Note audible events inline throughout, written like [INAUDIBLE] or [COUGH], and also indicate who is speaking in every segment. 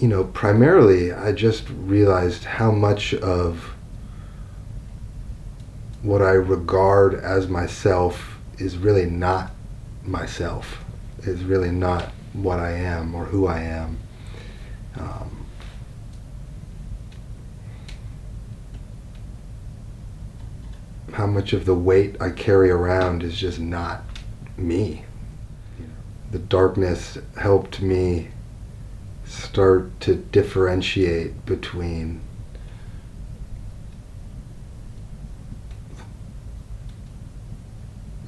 Speaker 1: you know, primarily I just realized how much of what I regard as myself is really not myself, is really not what I am or who I am. Um, how much of the weight I carry around is just not me. The darkness helped me start to differentiate between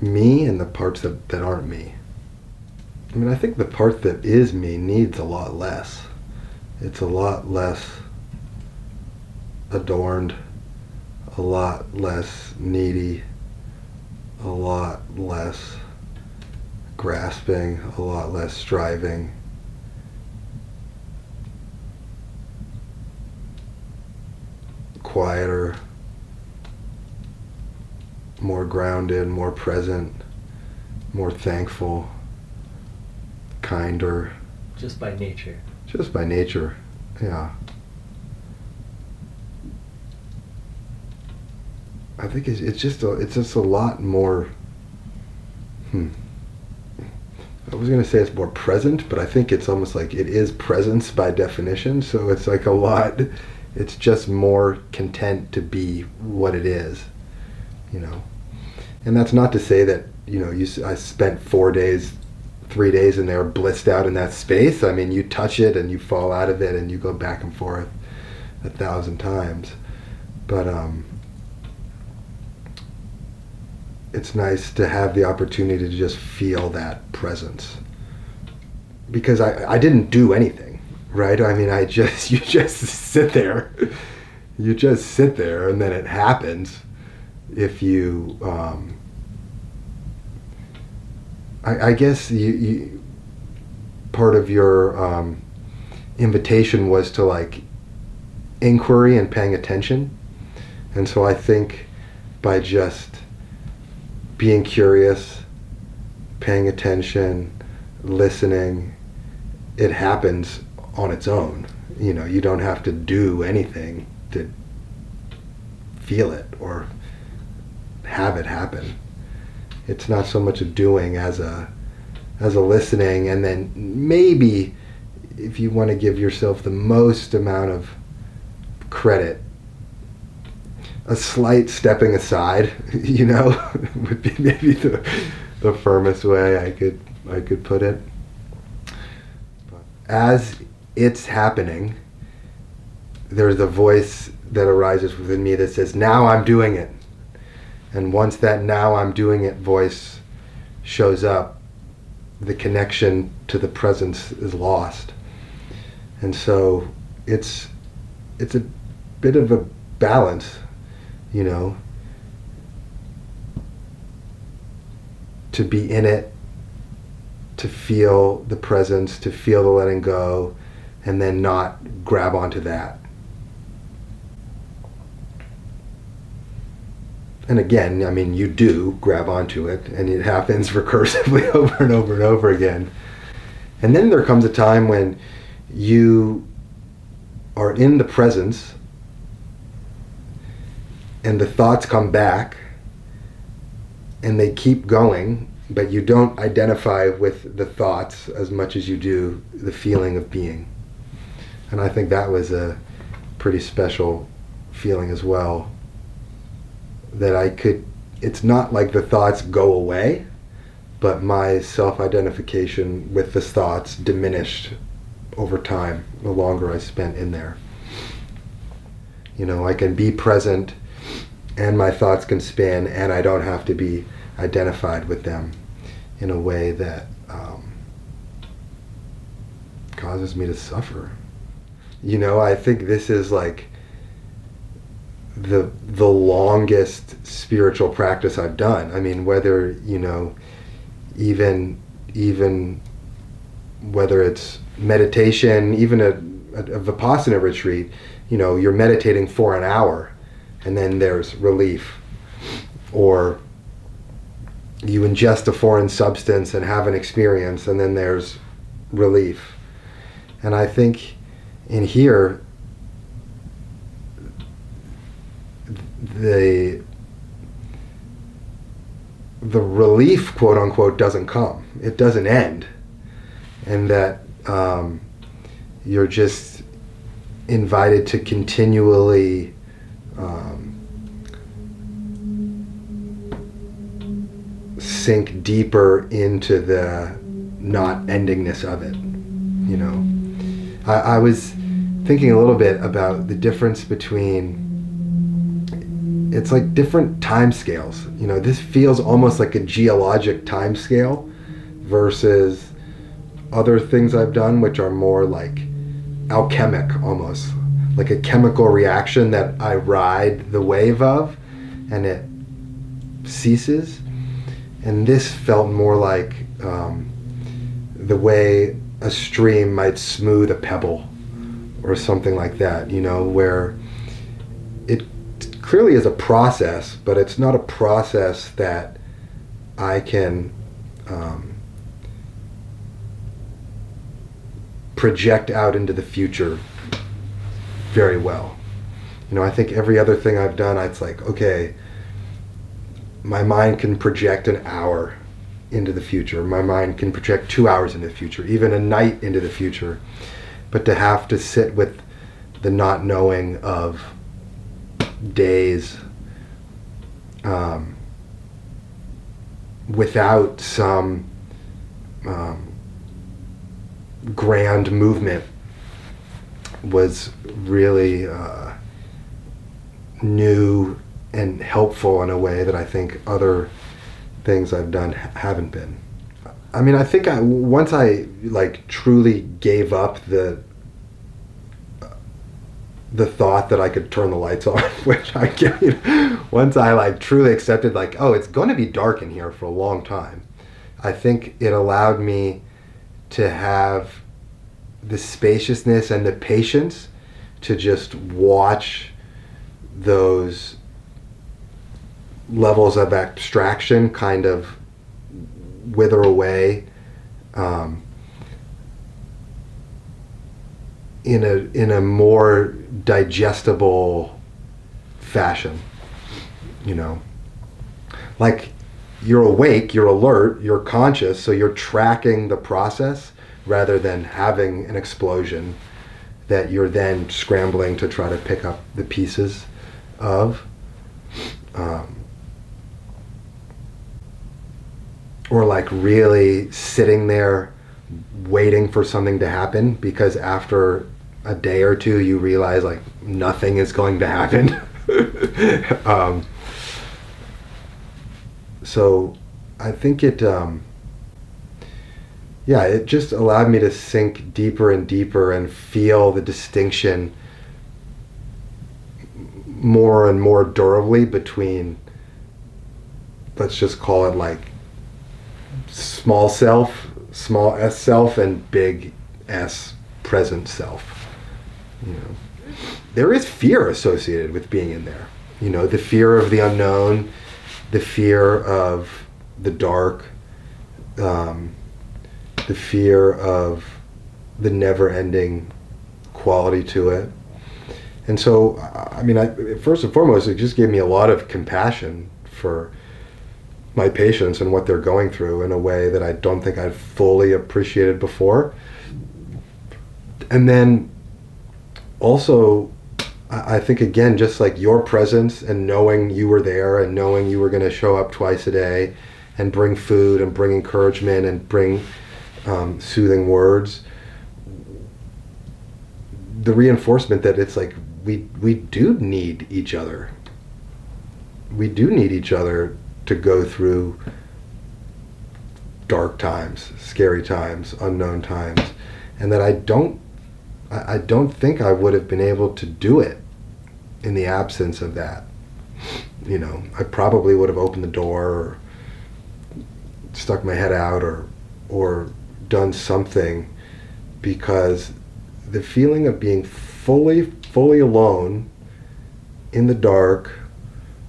Speaker 1: me and the parts that, that aren't me. I mean, I think the part that is me needs a lot less. It's a lot less adorned, a lot less needy, a lot less grasping, a lot less striving. Quieter, more grounded, more present, more thankful, kinder.
Speaker 2: Just by nature.
Speaker 1: Just by nature, yeah. I think it's, it's just a, it's just a lot more. Hmm. I was gonna say it's more present, but I think it's almost like it is presence by definition. So it's like a lot. It's just more content to be what it is, you know. And that's not to say that you know you. I spent four days, three days in there blissed out in that space. I mean, you touch it and you fall out of it and you go back and forth a thousand times. But um, it's nice to have the opportunity to just feel that presence because I, I didn't do anything right? I mean i just [LAUGHS] you just sit there. You just sit there and then it happens if you um, I, I, guess you, you, part of your um, invitation was to like inquiry and paying attention. And so i think by just being curious, paying attention, listening, it happens on its own. You know, you don't have to do anything to feel it or have it happen. It's not so much a doing as a as a listening and then maybe if you want to give yourself the most amount of credit a slight stepping aside, [LAUGHS] you know, [LAUGHS] would be maybe the, the firmest way I could I could put it. As it's happening, there's a voice that arises within me that says, "Now I'm doing it." And once that "Now I'm doing it" voice shows up, the connection to the presence is lost. And so it's it's a bit of a balance you know, to be in it, to feel the presence, to feel the letting go, and then not grab onto that. And again, I mean, you do grab onto it, and it happens [LAUGHS] recursively [LAUGHS] over and over and over again. And then there comes a time when you are in the presence and the thoughts come back and they keep going, but you don't identify with the thoughts as much as you do the feeling of being. And I think that was a pretty special feeling as well. That I could, it's not like the thoughts go away, but my self identification with the thoughts diminished over time the longer I spent in there. You know, I can be present and my thoughts can spin and I don't have to be identified with them in a way that um, causes me to suffer. You know, I think this is like the the longest spiritual practice I've done. I mean, whether you know, even even whether it's meditation, even a, a, a vipassana retreat, you know, you're meditating for an hour and then there's relief. Or you ingest a foreign substance and have an experience, and then there's relief. And I think in here, the the relief, quote unquote, doesn't come. It doesn't end, and that um, you're just invited to continually um, sink deeper into the not endingness of it. You know, I, I was thinking a little bit about the difference between it's like different time scales. You know, this feels almost like a geologic time scale versus other things I've done, which are more like alchemic almost, like a chemical reaction that I ride the wave of and it ceases. And this felt more like um, the way a stream might smooth a pebble or something like that, you know, where it clearly is a process, but it's not a process that I can um, project out into the future very well. You know, I think every other thing I've done, it's like, okay, my mind can project an hour into the future. My mind can project two hours into the future, even a night into the future. But to have to sit with the not knowing of days um, without some um, grand movement was really uh, new and helpful in a way that I think other things I've done haven't been. I mean, I think I, once I like truly gave up the the thought that I could turn the lights [LAUGHS] on, which I know, once I like truly accepted, like, oh, it's going to be dark in here for a long time. I think it allowed me to have the spaciousness and the patience to just watch those levels of abstraction kind of wither away um, in a in a more digestible fashion you know like you're awake, you're alert, you're conscious, so you're tracking the process rather than having an explosion that you're then scrambling to try to pick up the pieces of. Um, or like really sitting there waiting for something to happen because after a day or two you realize like nothing is going to happen. [LAUGHS] um, so I think it, um, yeah, it just allowed me to sink deeper and deeper and feel the distinction more and more durably between, let's just call it like small self, small s self, and big S present self. You know, there is fear associated with being in there. You know, the fear of the unknown the fear of the dark, um, the fear of the never-ending quality to it. And so, I mean, I, first and foremost, it just gave me a lot of compassion for my patients and what they're going through in a way that I don't think I'd fully appreciated before. And then also I think again, just like your presence and knowing you were there and knowing you were going to show up twice a day and bring food and bring encouragement and bring um, soothing words. The reinforcement that it's like we we do need each other. We do need each other to go through dark times, scary times, unknown times, and that I don't I, don't think I would have been able to do it in the absence of that. You know, I probably would have opened the door or stuck my head out or or done something because the feeling of being fully fully alone in the dark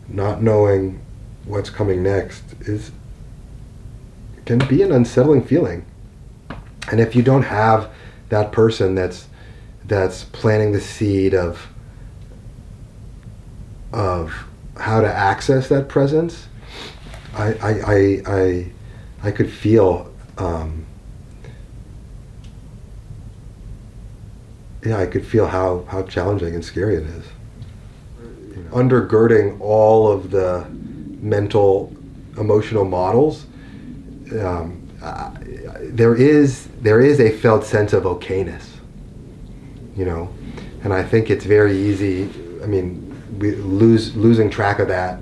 Speaker 1: not knowing what's coming next is can be an unsettling feeling and if you don't have that person that's that's planting the seed of of how to access that presence, I I I I, I could feel. Um, yeah, I could feel how, how challenging and scary it is. You know, undergirding all of the mental, emotional models, um, uh, there is there is a felt sense of okayness. You know, and I think it's very easy. I mean, we lose losing track of that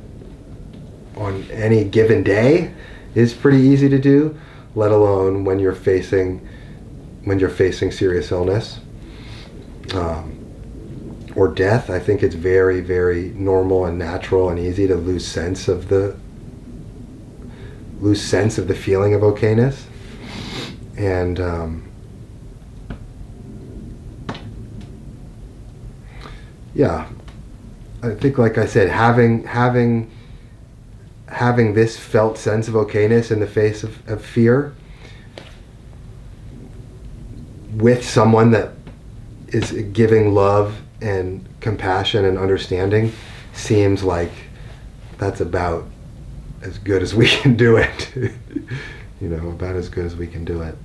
Speaker 1: on any given day is pretty easy to do. Let alone when you're facing when you're facing serious illness um, or death, I think it's very, very normal and natural and easy to lose sense of the lose sense of the feeling of okayness. And um, yeah, I think, like I said, having having having this felt sense of okayness in the face of, of fear with someone that is giving love and compassion and understanding seems like that's about as good as we [LAUGHS] can do it. [LAUGHS] you know, about as good as we can do it.